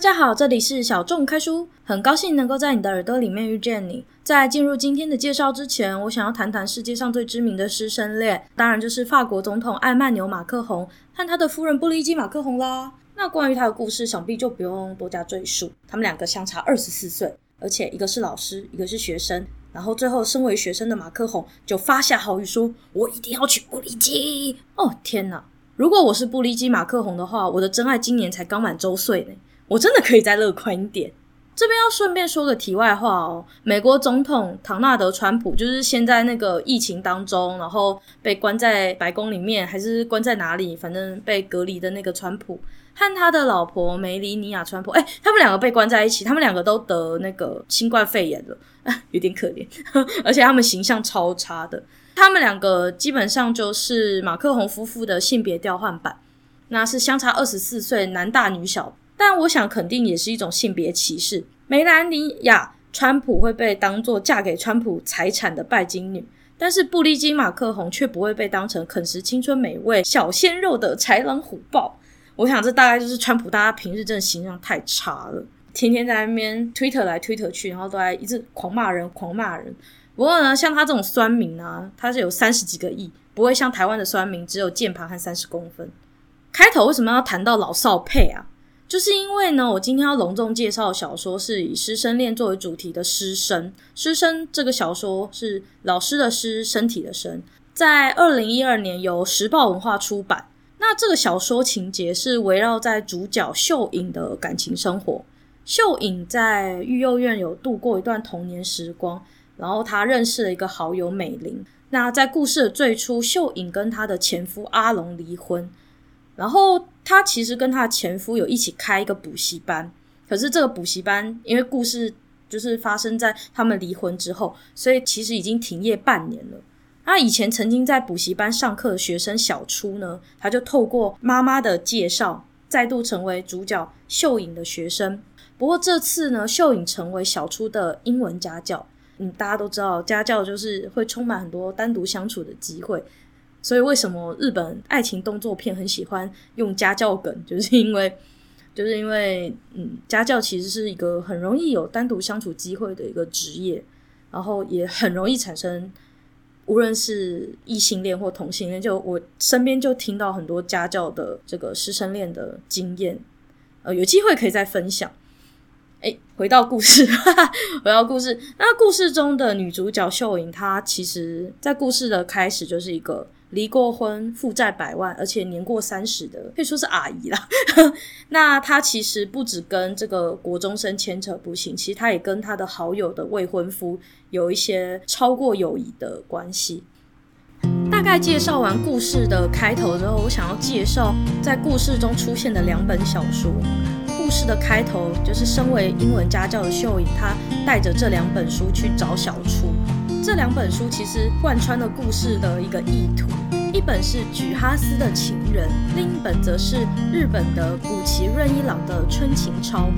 大家好，这里是小众开书，很高兴能够在你的耳朵里面遇见你。在进入今天的介绍之前，我想要谈谈世界上最知名的师生恋，当然就是法国总统艾曼纽马克宏和他的夫人布丽基马克宏啦。那关于他的故事，想必就不用多加赘述。他们两个相差二十四岁，而且一个是老师，一个是学生。然后最后，身为学生的马克宏就发下豪语说：“我一定要娶布丽基。”哦天哪！如果我是布丽基马克宏的话，我的真爱今年才刚满周岁呢。我真的可以再乐观一点。这边要顺便说个题外话哦，美国总统唐纳德·川普就是现在那个疫情当中，然后被关在白宫里面，还是关在哪里，反正被隔离的那个川普，和他的老婆梅莉尼亚·川普，哎，他们两个被关在一起，他们两个都得那个新冠肺炎了，有点可怜，而且他们形象超差的。他们两个基本上就是马克宏夫妇的性别调换版，那是相差二十四岁，男大女小。但我想肯定也是一种性别歧视。梅兰妮亚·川普会被当作嫁给川普财产的拜金女，但是布丽基·马克宏却不会被当成啃食青春美味小鲜肉的豺狼虎豹。我想这大概就是川普大家平日真的形象太差了，天天在那边推特来推特去，然后都在一直狂骂人、狂骂人。不过呢，像他这种酸民啊，他是有三十几个亿，不会像台湾的酸民只有键盘和三十公分。开头为什么要谈到老少配啊？就是因为呢，我今天要隆重介绍的小说是以师生恋作为主题的《师生》。《师生》这个小说是老师的师，身体的身，在二零一二年由时报文化出版。那这个小说情节是围绕在主角秀影的感情生活。秀影在育幼院有度过一段童年时光，然后她认识了一个好友美玲。那在故事的最初，秀影跟她的前夫阿龙离婚。然后她其实跟她的前夫有一起开一个补习班，可是这个补习班因为故事就是发生在他们离婚之后，所以其实已经停业半年了。那以前曾经在补习班上课的学生小初呢，他就透过妈妈的介绍，再度成为主角秀影的学生。不过这次呢，秀影成为小初的英文家教。嗯，大家都知道家教就是会充满很多单独相处的机会。所以为什么日本爱情动作片很喜欢用家教梗？就是因为，就是因为，嗯，家教其实是一个很容易有单独相处机会的一个职业，然后也很容易产生，无论是异性恋或同性恋，就我身边就听到很多家教的这个师生恋的经验，呃，有机会可以再分享。诶，回到故事，哈哈，回到故事，那故事中的女主角秀影，她其实在故事的开始就是一个。离过婚、负债百万，而且年过三十的，可以说是阿姨啦。那她其实不止跟这个国中生牵扯不清，其实她也跟她的好友的未婚夫有一些超过友谊的关系。大概介绍完故事的开头之后，我想要介绍在故事中出现的两本小说。故事的开头就是身为英文家教的秀影，她带着这两本书去找小初。这两本书其实贯穿了故事的一个意图，一本是举哈斯的情人，另一本则是日本的古奇润一郎的春情抄。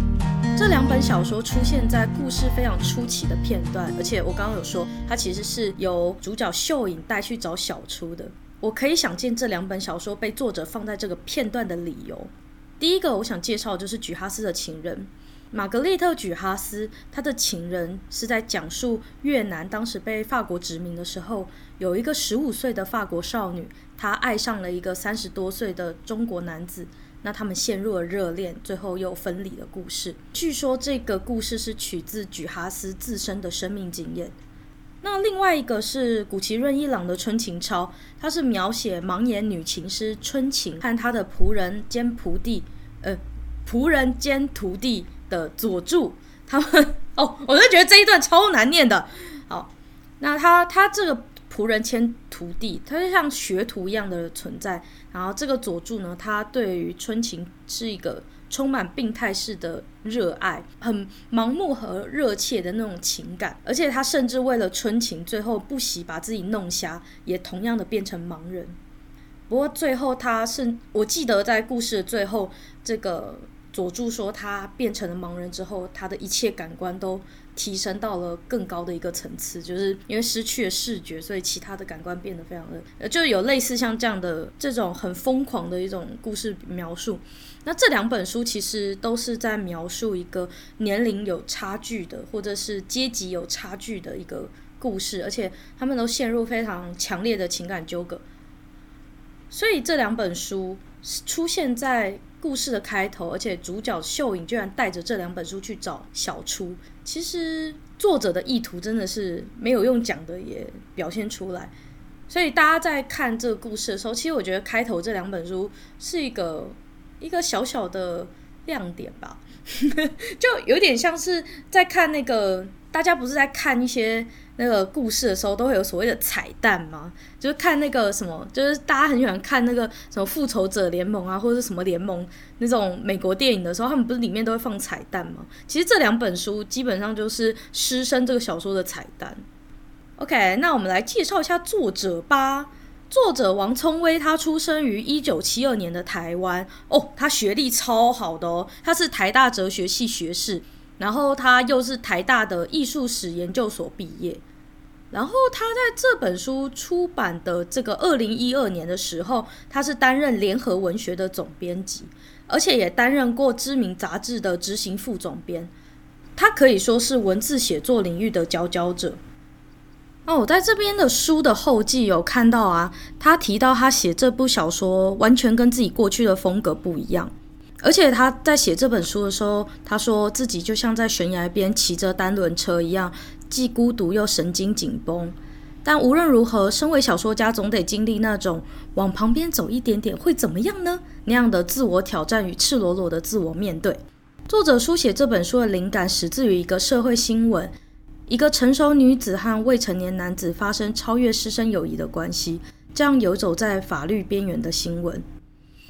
这两本小说出现在故事非常出奇的片段，而且我刚刚有说，它其实是由主角秀影带去找小初的。我可以想见这两本小说被作者放在这个片段的理由。第一个，我想介绍的就是举哈斯的情人。玛格丽特·举哈斯，他的情人是在讲述越南当时被法国殖民的时候，有一个十五岁的法国少女，她爱上了一个三十多岁的中国男子，那他们陷入了热恋，最后又分离的故事。据说这个故事是取自举哈斯自身的生命经验。那另外一个是古奇润一郎的《春情抄》，它是描写盲眼女琴师春情和她的仆人兼仆弟，呃，仆人兼徒弟。的佐助，他们哦，我就觉得这一段超难念的。好，那他他这个仆人兼徒弟，他就像学徒一样的存在。然后这个佐助呢，他对于春情是一个充满病态式的热爱，很盲目和热切的那种情感。而且他甚至为了春情，最后不惜把自己弄瞎，也同样的变成盲人。不过最后他是，我记得在故事的最后，这个。佐助说他变成了盲人之后，他的一切感官都提升到了更高的一个层次，就是因为失去了视觉，所以其他的感官变得非常的，就有类似像这样的这种很疯狂的一种故事描述。那这两本书其实都是在描述一个年龄有差距的，或者是阶级有差距的一个故事，而且他们都陷入非常强烈的情感纠葛。所以这两本书出现在故事的开头，而且主角秀影居然带着这两本书去找小初。其实作者的意图真的是没有用讲的也表现出来。所以大家在看这个故事的时候，其实我觉得开头这两本书是一个一个小小的亮点吧，就有点像是在看那个大家不是在看一些。那个故事的时候都会有所谓的彩蛋吗？就是看那个什么，就是大家很喜欢看那个什么复仇者联盟啊，或者是什么联盟那种美国电影的时候，他们不是里面都会放彩蛋吗？其实这两本书基本上就是《师生》这个小说的彩蛋。OK，那我们来介绍一下作者吧。作者王聪威，他出生于一九七二年的台湾哦，他学历超好的哦，他是台大哲学系学士。然后他又是台大的艺术史研究所毕业，然后他在这本书出版的这个二零一二年的时候，他是担任联合文学的总编辑，而且也担任过知名杂志的执行副总编。他可以说是文字写作领域的佼佼者。哦，我在这边的书的后记有看到啊，他提到他写这部小说完全跟自己过去的风格不一样。而且他在写这本书的时候，他说自己就像在悬崖边骑着单轮车一样，既孤独又神经紧绷。但无论如何，身为小说家，总得经历那种往旁边走一点点会怎么样呢？那样的自我挑战与赤裸裸的自我面对。作者书写这本书的灵感始自于一个社会新闻：一个成熟女子和未成年男子发生超越师生友谊的关系，这样游走在法律边缘的新闻。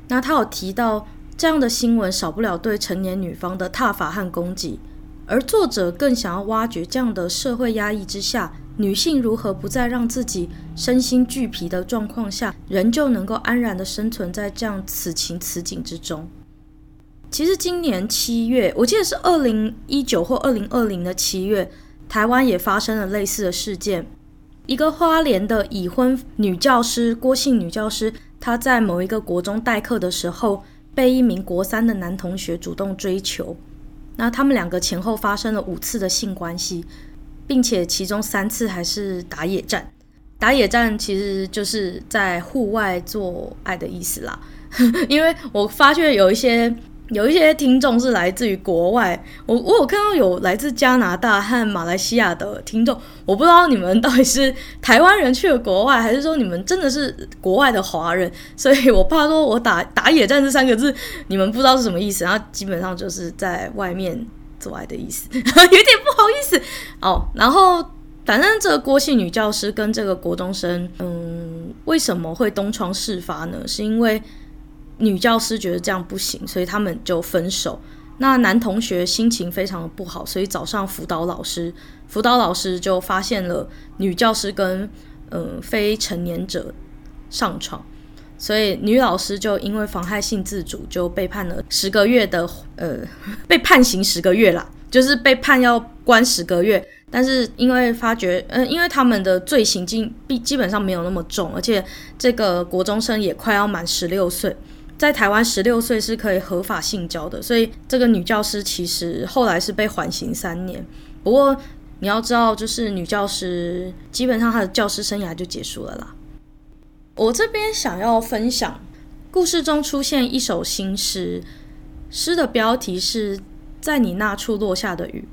那他有提到。这样的新闻少不了对成年女方的挞伐和攻击，而作者更想要挖掘这样的社会压抑之下，女性如何不再让自己身心俱疲的状况下，仍旧能够安然的生存在这样此情此景之中。其实今年七月，我记得是二零一九或二零二零的七月，台湾也发生了类似的事件，一个花莲的已婚女教师郭姓女教师，她在某一个国中代课的时候。被一名国三的男同学主动追求，那他们两个前后发生了五次的性关系，并且其中三次还是打野战。打野战其实就是在户外做爱的意思啦，因为我发觉有一些。有一些听众是来自于国外，我我有看到有来自加拿大和马来西亚的听众，我不知道你们到底是台湾人去了国外，还是说你们真的是国外的华人，所以我怕说我打 打野战这三个字，你们不知道是什么意思，然后基本上就是在外面做爱的意思，有点不好意思哦。然后反正这个郭姓女教师跟这个国中生，嗯，为什么会东窗事发呢？是因为。女教师觉得这样不行，所以他们就分手。那男同学心情非常的不好，所以早上辅导老师。辅导老师就发现了女教师跟嗯、呃、非成年者上床，所以女老师就因为妨害性自主就被判了十个月的呃被判刑十个月啦，就是被判要关十个月。但是因为发觉嗯、呃，因为他们的罪行基基本上没有那么重，而且这个国中生也快要满十六岁。在台湾，十六岁是可以合法性交的，所以这个女教师其实后来是被缓刑三年。不过你要知道，就是女教师基本上她的教师生涯就结束了啦。我这边想要分享，故事中出现一首新诗，诗的标题是在你那处落下的雨。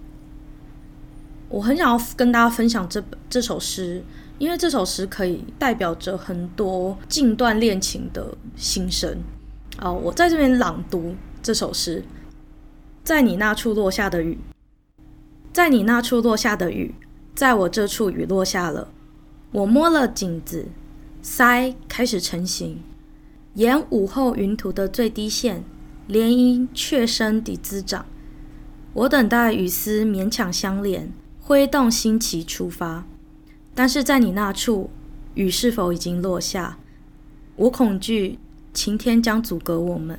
我很想要跟大家分享这这首诗，因为这首诗可以代表着很多禁断恋情的心声。哦，我在这边朗读这首诗。在你那处落下的雨，在你那处落下的雨，在我这处雨落下了。我摸了颈子，腮开始成型，沿午后云图的最低线，涟漪确深地滋长。我等待雨丝勉强相连，挥动新旗出发。但是在你那处，雨是否已经落下？我恐惧。晴天将阻隔我们。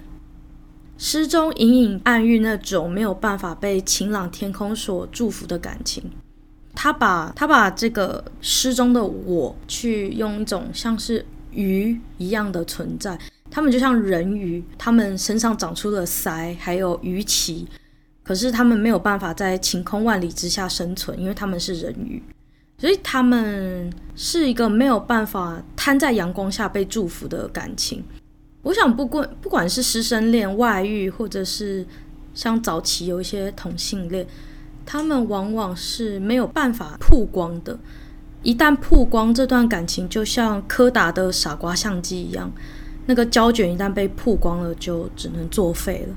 诗中隐隐暗喻那种没有办法被晴朗天空所祝福的感情。他把他把这个诗中的我，去用一种像是鱼一样的存在，他们就像人鱼，他们身上长出了鳃，还有鱼鳍，可是他们没有办法在晴空万里之下生存，因为他们是人鱼，所以他们是一个没有办法摊在阳光下被祝福的感情。我想，不管不管是师生恋、外遇，或者是像早期有一些同性恋。他们往往是没有办法曝光的，一旦曝光，这段感情就像柯达的傻瓜相机一样，那个胶卷一旦被曝光了，就只能作废了。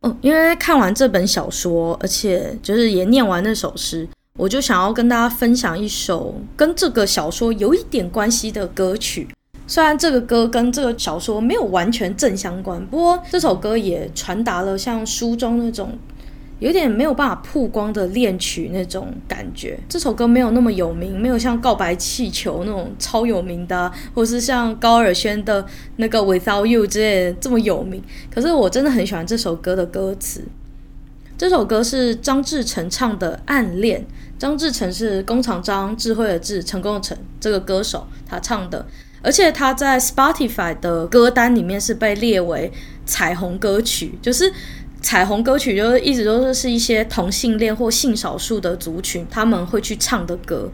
哦，因为看完这本小说，而且就是也念完那首诗，我就想要跟大家分享一首跟这个小说有一点关系的歌曲。虽然这个歌跟这个小说没有完全正相关，不过这首歌也传达了像书中那种。有点没有办法曝光的恋曲那种感觉。这首歌没有那么有名，没有像《告白气球》那种超有名的，或是像高尔宣的那个《Without You》之类的这么有名。可是我真的很喜欢这首歌的歌词。这首歌是张智成唱的《暗恋》，张智成是工厂张，智慧的智，成功的成，这个歌手他唱的，而且他在 Spotify 的歌单里面是被列为彩虹歌曲，就是。彩虹歌曲就是一直都是是一些同性恋或性少数的族群他们会去唱的歌，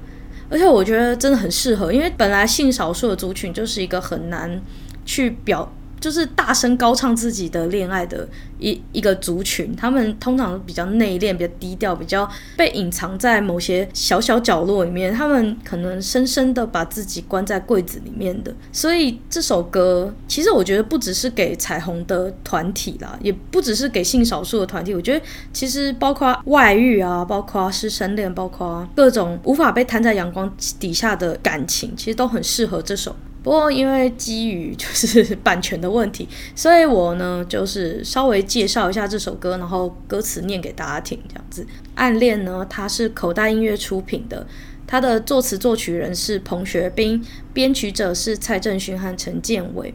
而且我觉得真的很适合，因为本来性少数的族群就是一个很难去表。就是大声高唱自己的恋爱的一一个族群，他们通常比较内敛、比较低调、比较被隐藏在某些小小角落里面。他们可能深深的把自己关在柜子里面的。所以这首歌，其实我觉得不只是给彩虹的团体啦，也不只是给性少数的团体。我觉得其实包括外遇啊，包括师生恋，包括各种无法被摊在阳光底下的感情，其实都很适合这首。不过，因为基于就是版权的问题，所以我呢就是稍微介绍一下这首歌，然后歌词念给大家听，这样子。暗恋呢，它是口袋音乐出品的，它的作词作曲人是彭学斌，编曲者是蔡正勋和陈建伟。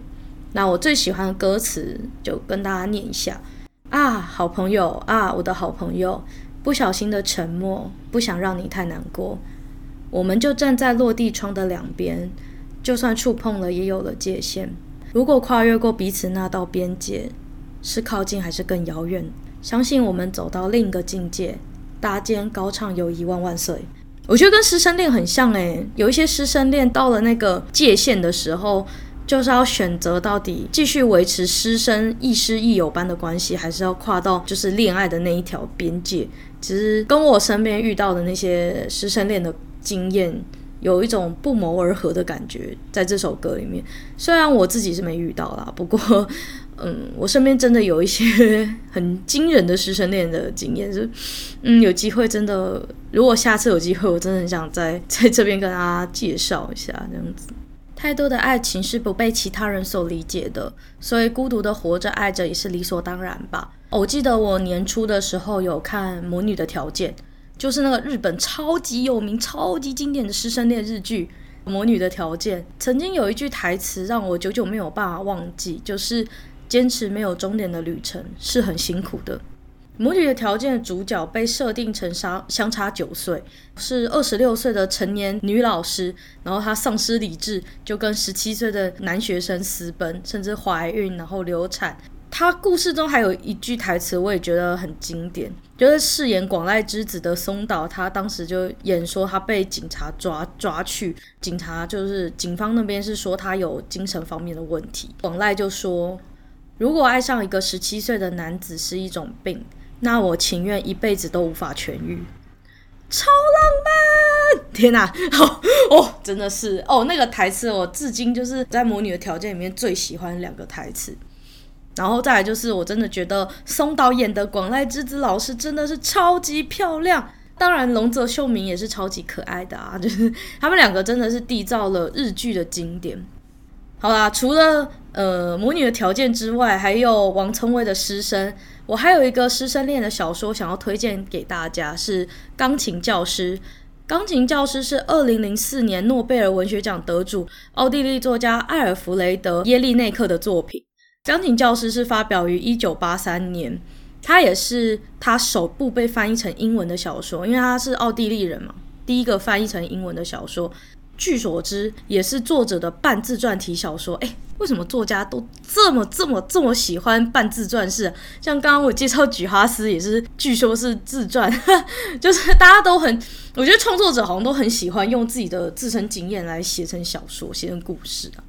那我最喜欢的歌词就跟大家念一下啊，好朋友啊，我的好朋友，不小心的沉默，不想让你太难过，我们就站在落地窗的两边。就算触碰了，也有了界限。如果跨越过彼此那道边界，是靠近还是更遥远？相信我们走到另一个境界，搭肩高唱友谊万万岁。我觉得跟师生恋很像诶，有一些师生恋到了那个界限的时候，就是要选择到底继续维持师生亦师亦友般的关系，还是要跨到就是恋爱的那一条边界。其实跟我身边遇到的那些师生恋的经验。有一种不谋而合的感觉，在这首歌里面。虽然我自己是没遇到啦，不过，嗯，我身边真的有一些 很惊人的师生恋的经验，是，嗯，有机会真的，如果下次有机会，我真的很想在 在这边跟大家介绍一下这样子。太多的爱情是不被其他人所理解的，所以孤独的活着爱着也是理所当然吧。我记得我年初的时候有看《魔女的条件》。就是那个日本超级有名、超级经典的师生恋日剧《魔女的条件》，曾经有一句台词让我久久没有办法忘记，就是坚持没有终点的旅程是很辛苦的。《魔女的条件》的主角被设定成相相差九岁，是二十六岁的成年女老师，然后她丧失理智，就跟十七岁的男学生私奔，甚至怀孕，然后流产。他故事中还有一句台词，我也觉得很经典，就是饰演广濑之子的松岛，他当时就演说他被警察抓抓去，警察就是警方那边是说他有精神方面的问题，广濑就说，如果爱上一个十七岁的男子是一种病，那我情愿一辈子都无法痊愈，超浪漫！天哪，哦，真的是哦，那个台词我至今就是在《魔女的条件》里面最喜欢两个台词。然后再来就是，我真的觉得松岛演的广濑之子老师真的是超级漂亮，当然瀧泽秀明也是超级可爱的啊，就是他们两个真的是缔造了日剧的经典。好啦，除了呃母女的条件之外，还有王聪威的师生，我还有一个师生恋的小说想要推荐给大家，是《钢琴教师》。《钢琴教师》是二零零四年诺贝尔文学奖得主奥地利作家艾尔弗雷德耶利内克的作品。钢琴教师是发表于一九八三年，他也是他首部被翻译成英文的小说，因为他是奥地利人嘛，第一个翻译成英文的小说。据所知，也是作者的半自传体小说。诶，为什么作家都这么这么这么喜欢半自传式？像刚刚我介绍举哈斯也是，据说是自传，就是大家都很，我觉得创作者好像都很喜欢用自己的自身经验来写成小说、写成故事啊。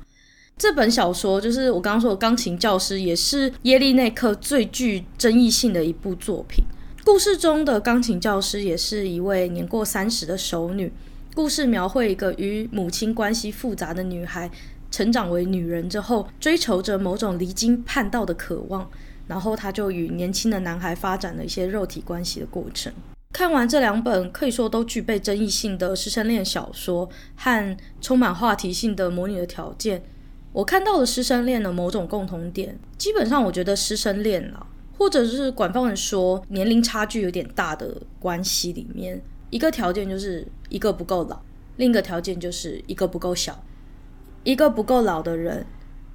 这本小说就是我刚刚说的《钢琴教师》，也是耶利内克最具争议性的一部作品。故事中的钢琴教师也是一位年过三十的熟女。故事描绘一个与母亲关系复杂的女孩，成长为女人之后，追求着某种离经叛道的渴望，然后她就与年轻的男孩发展了一些肉体关系的过程。看完这两本可以说都具备争议性的师生恋小说和充满话题性的魔女的条件，我看到了师生恋的某种共同点。基本上，我觉得师生恋啦，或者是广泛的说，年龄差距有点大的关系里面。一个条件就是一个不够老，另一个条件就是一个不够小。一个不够老的人，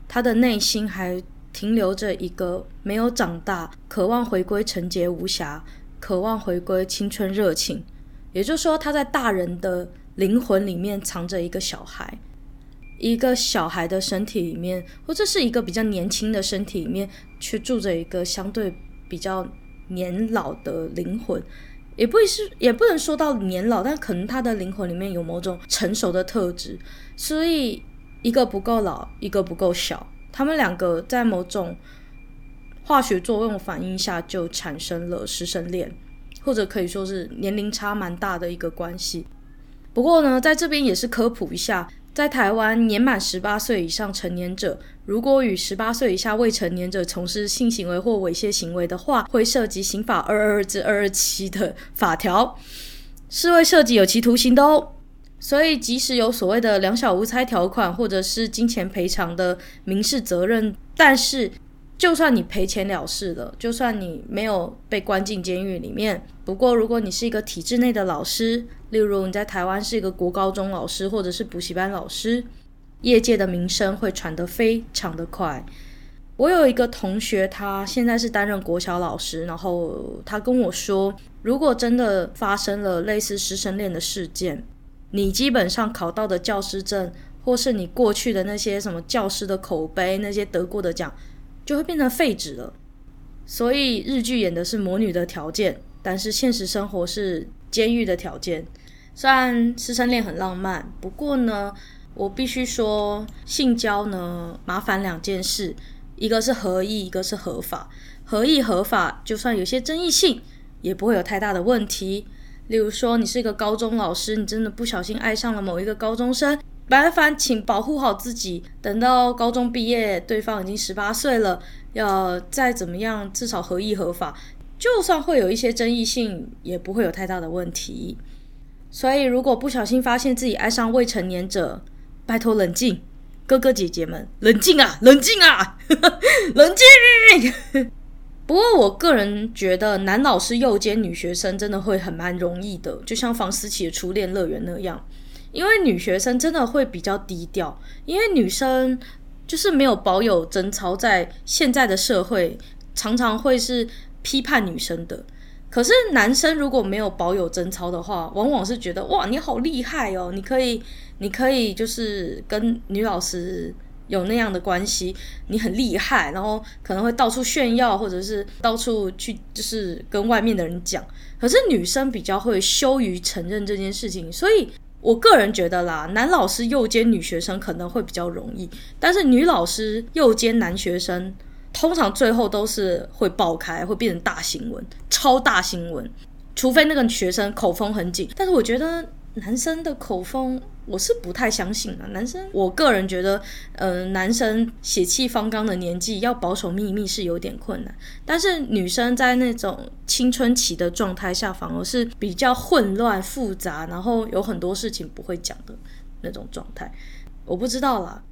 他的内心还停留着一个没有长大、渴望回归纯洁无瑕、渴望回归青春热情。也就是说，他在大人的灵魂里面藏着一个小孩，一个小孩的身体里面，或者是一个比较年轻的身体里面，却住着一个相对比较年老的灵魂。也不是，也不能说到年老，但可能他的灵魂里面有某种成熟的特质，所以一个不够老，一个不够小，他们两个在某种化学作用反应下就产生了师生恋，或者可以说是年龄差蛮大的一个关系。不过呢，在这边也是科普一下。在台湾，年满十八岁以上成年者，如果与十八岁以下未成年者从事性行为或猥亵行为的话，会涉及刑法二二至二二七的法条，是会涉及有期徒刑的哦。所以，即使有所谓的两小无猜条款，或者是金钱赔偿的民事责任，但是。就算你赔钱了事了，就算你没有被关进监狱里面，不过如果你是一个体制内的老师，例如你在台湾是一个国高中老师或者是补习班老师，业界的名声会传得非常的快。我有一个同学，他现在是担任国小老师，然后他跟我说，如果真的发生了类似师生恋的事件，你基本上考到的教师证，或是你过去的那些什么教师的口碑，那些得过的奖。就会变成废纸了，所以日剧演的是魔女的条件，但是现实生活是监狱的条件。虽然师生恋很浪漫，不过呢，我必须说，性交呢麻烦两件事，一个是合意，一个是合法。合意合法，就算有些争议性，也不会有太大的问题。例如说，你是一个高中老师，你真的不小心爱上了某一个高中生。麻烦，请保护好自己。等到高中毕业，对方已经十八岁了，要再怎么样，至少合意合法。就算会有一些争议性，也不会有太大的问题。所以，如果不小心发现自己爱上未成年者，拜托冷静，哥哥姐姐们，冷静啊，冷静啊，冷静。不过，我个人觉得，男老师诱奸女学生真的会很蛮容易的，就像房思琪的初恋乐园那样。因为女学生真的会比较低调，因为女生就是没有保有贞操，在现在的社会常常会是批判女生的。可是男生如果没有保有贞操的话，往往是觉得哇，你好厉害哦，你可以，你可以就是跟女老师有那样的关系，你很厉害，然后可能会到处炫耀，或者是到处去就是跟外面的人讲。可是女生比较会羞于承认这件事情，所以。我个人觉得啦，男老师诱奸女学生可能会比较容易，但是女老师诱奸男学生，通常最后都是会爆开，会变成大新闻，超大新闻。除非那个学生口风很紧，但是我觉得男生的口风。我是不太相信的，男生，我个人觉得，呃，男生血气方刚的年纪要保守秘密是有点困难，但是女生在那种青春期的状态下，反而是比较混乱复杂，然后有很多事情不会讲的那种状态。我不知道啦，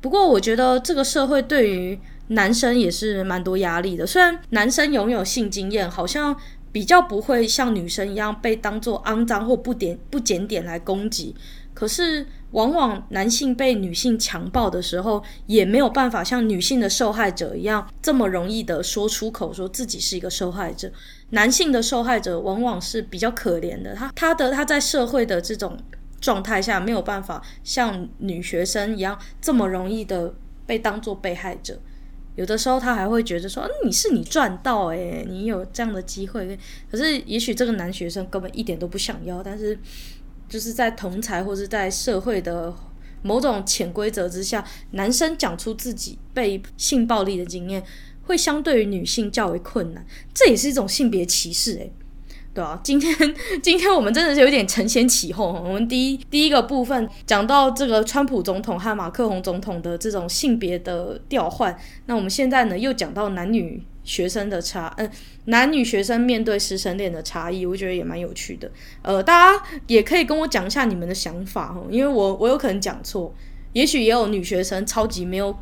不过我觉得这个社会对于男生也是蛮多压力的，虽然男生拥有性经验，好像比较不会像女生一样被当做肮脏或不点不检点来攻击。可是往往男性被女性强暴的时候，也没有办法像女性的受害者一样这么容易的说出口，说自己是一个受害者。男性的受害者往往是比较可怜的，他他的他在社会的这种状态下没有办法像女学生一样这么容易的被当做被害者。有的时候他还会觉得说，你是你赚到诶，你有这样的机会。可是也许这个男学生根本一点都不想要，但是就是在同才或是在社会的某种潜规则之下，男生讲出自己被性暴力的经验。会相对于女性较为困难，这也是一种性别歧视，诶，对啊，今天今天我们真的是有点承先启后。我们第一第一个部分讲到这个川普总统和马克宏总统的这种性别的调换，那我们现在呢又讲到男女学生的差，嗯、男女学生面对师生恋的差异，我觉得也蛮有趣的。呃，大家也可以跟我讲一下你们的想法哦，因为我我有可能讲错，也许也有女学生超级没有。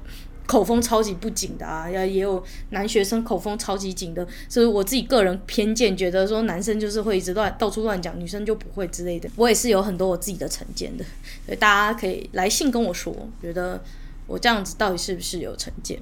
口风超级不紧的啊，也也有男学生口风超级紧的，所以我自己个人偏见，觉得说男生就是会一直乱到处乱讲，女生就不会之类的。我也是有很多我自己的成见的，所以大家可以来信跟我说，觉得我这样子到底是不是有成见？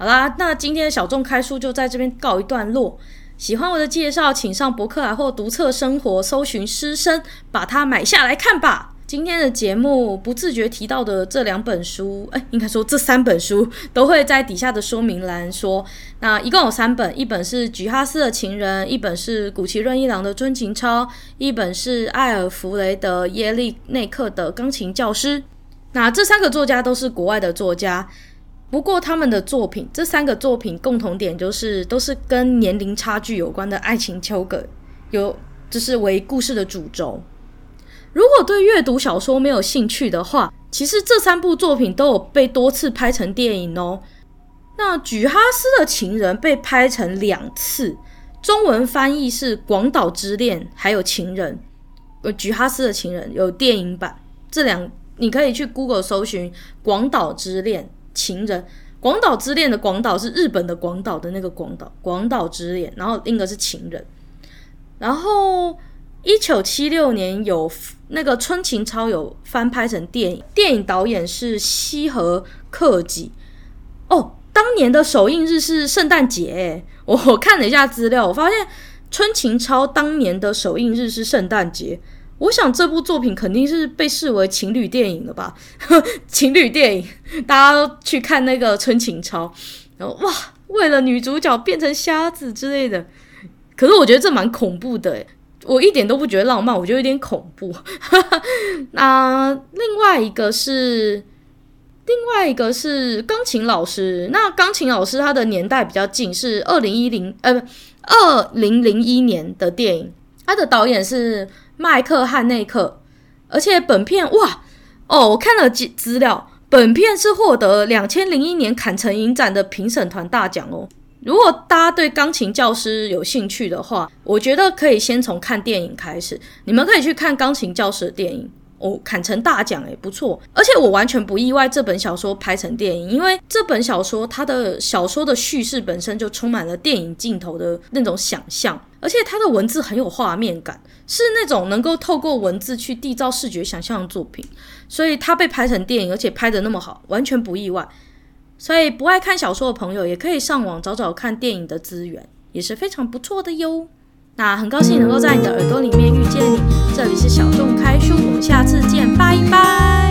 好啦，那今天的小众开书就在这边告一段落。喜欢我的介绍，请上博客来或读册生活搜寻师生，把它买下来看吧。今天的节目不自觉提到的这两本书，哎，应该说这三本书都会在底下的说明栏说。那一共有三本，一本是菊哈斯的情人，一本是谷崎润一郎的尊情抄，一本是艾尔弗雷德耶利内克的钢琴教师。那这三个作家都是国外的作家，不过他们的作品，这三个作品共同点就是都是跟年龄差距有关的爱情纠葛，有就是为故事的主轴。如果对阅读小说没有兴趣的话，其实这三部作品都有被多次拍成电影哦。那菊哈斯的情人被拍成两次，中文翻译是《广岛之恋》还有《情人》。呃，菊哈斯的情人有电影版，这两你可以去 Google 搜寻《广岛之恋》《情人》。广岛之恋的广岛是日本的广岛的那个广岛，广岛之恋，然后另一个是情人，然后。一九七六年有那个《春情超》有翻拍成电影，电影导演是西河克己。哦，当年的首映日是圣诞节。我看了一下资料，我发现《春情超》当年的首映日是圣诞节。我想这部作品肯定是被视为情侣电影了吧？情侣电影，大家都去看那个《春情超》，然后哇，为了女主角变成瞎子之类的。可是我觉得这蛮恐怖的我一点都不觉得浪漫，我觉得有点恐怖。那另外一个是，另外一个是钢琴老师。那钢琴老师他的年代比较近，是二零一零呃不二零零一年的电影。他的导演是麦克汉内克，而且本片哇哦，我看了资资料，本片是获得两千零一年坎城影展的评审团大奖哦。如果大家对钢琴教师有兴趣的话，我觉得可以先从看电影开始。你们可以去看钢琴教师的电影哦，坎城大奖诶，不错。而且我完全不意外这本小说拍成电影，因为这本小说它的小说的叙事本身就充满了电影镜头的那种想象，而且它的文字很有画面感，是那种能够透过文字去缔造视觉想象的作品。所以它被拍成电影，而且拍得那么好，完全不意外。所以不爱看小说的朋友，也可以上网找找看电影的资源，也是非常不错的哟。那很高兴能够在你的耳朵里面遇见你，这里是小众开书，我们下次见，拜拜。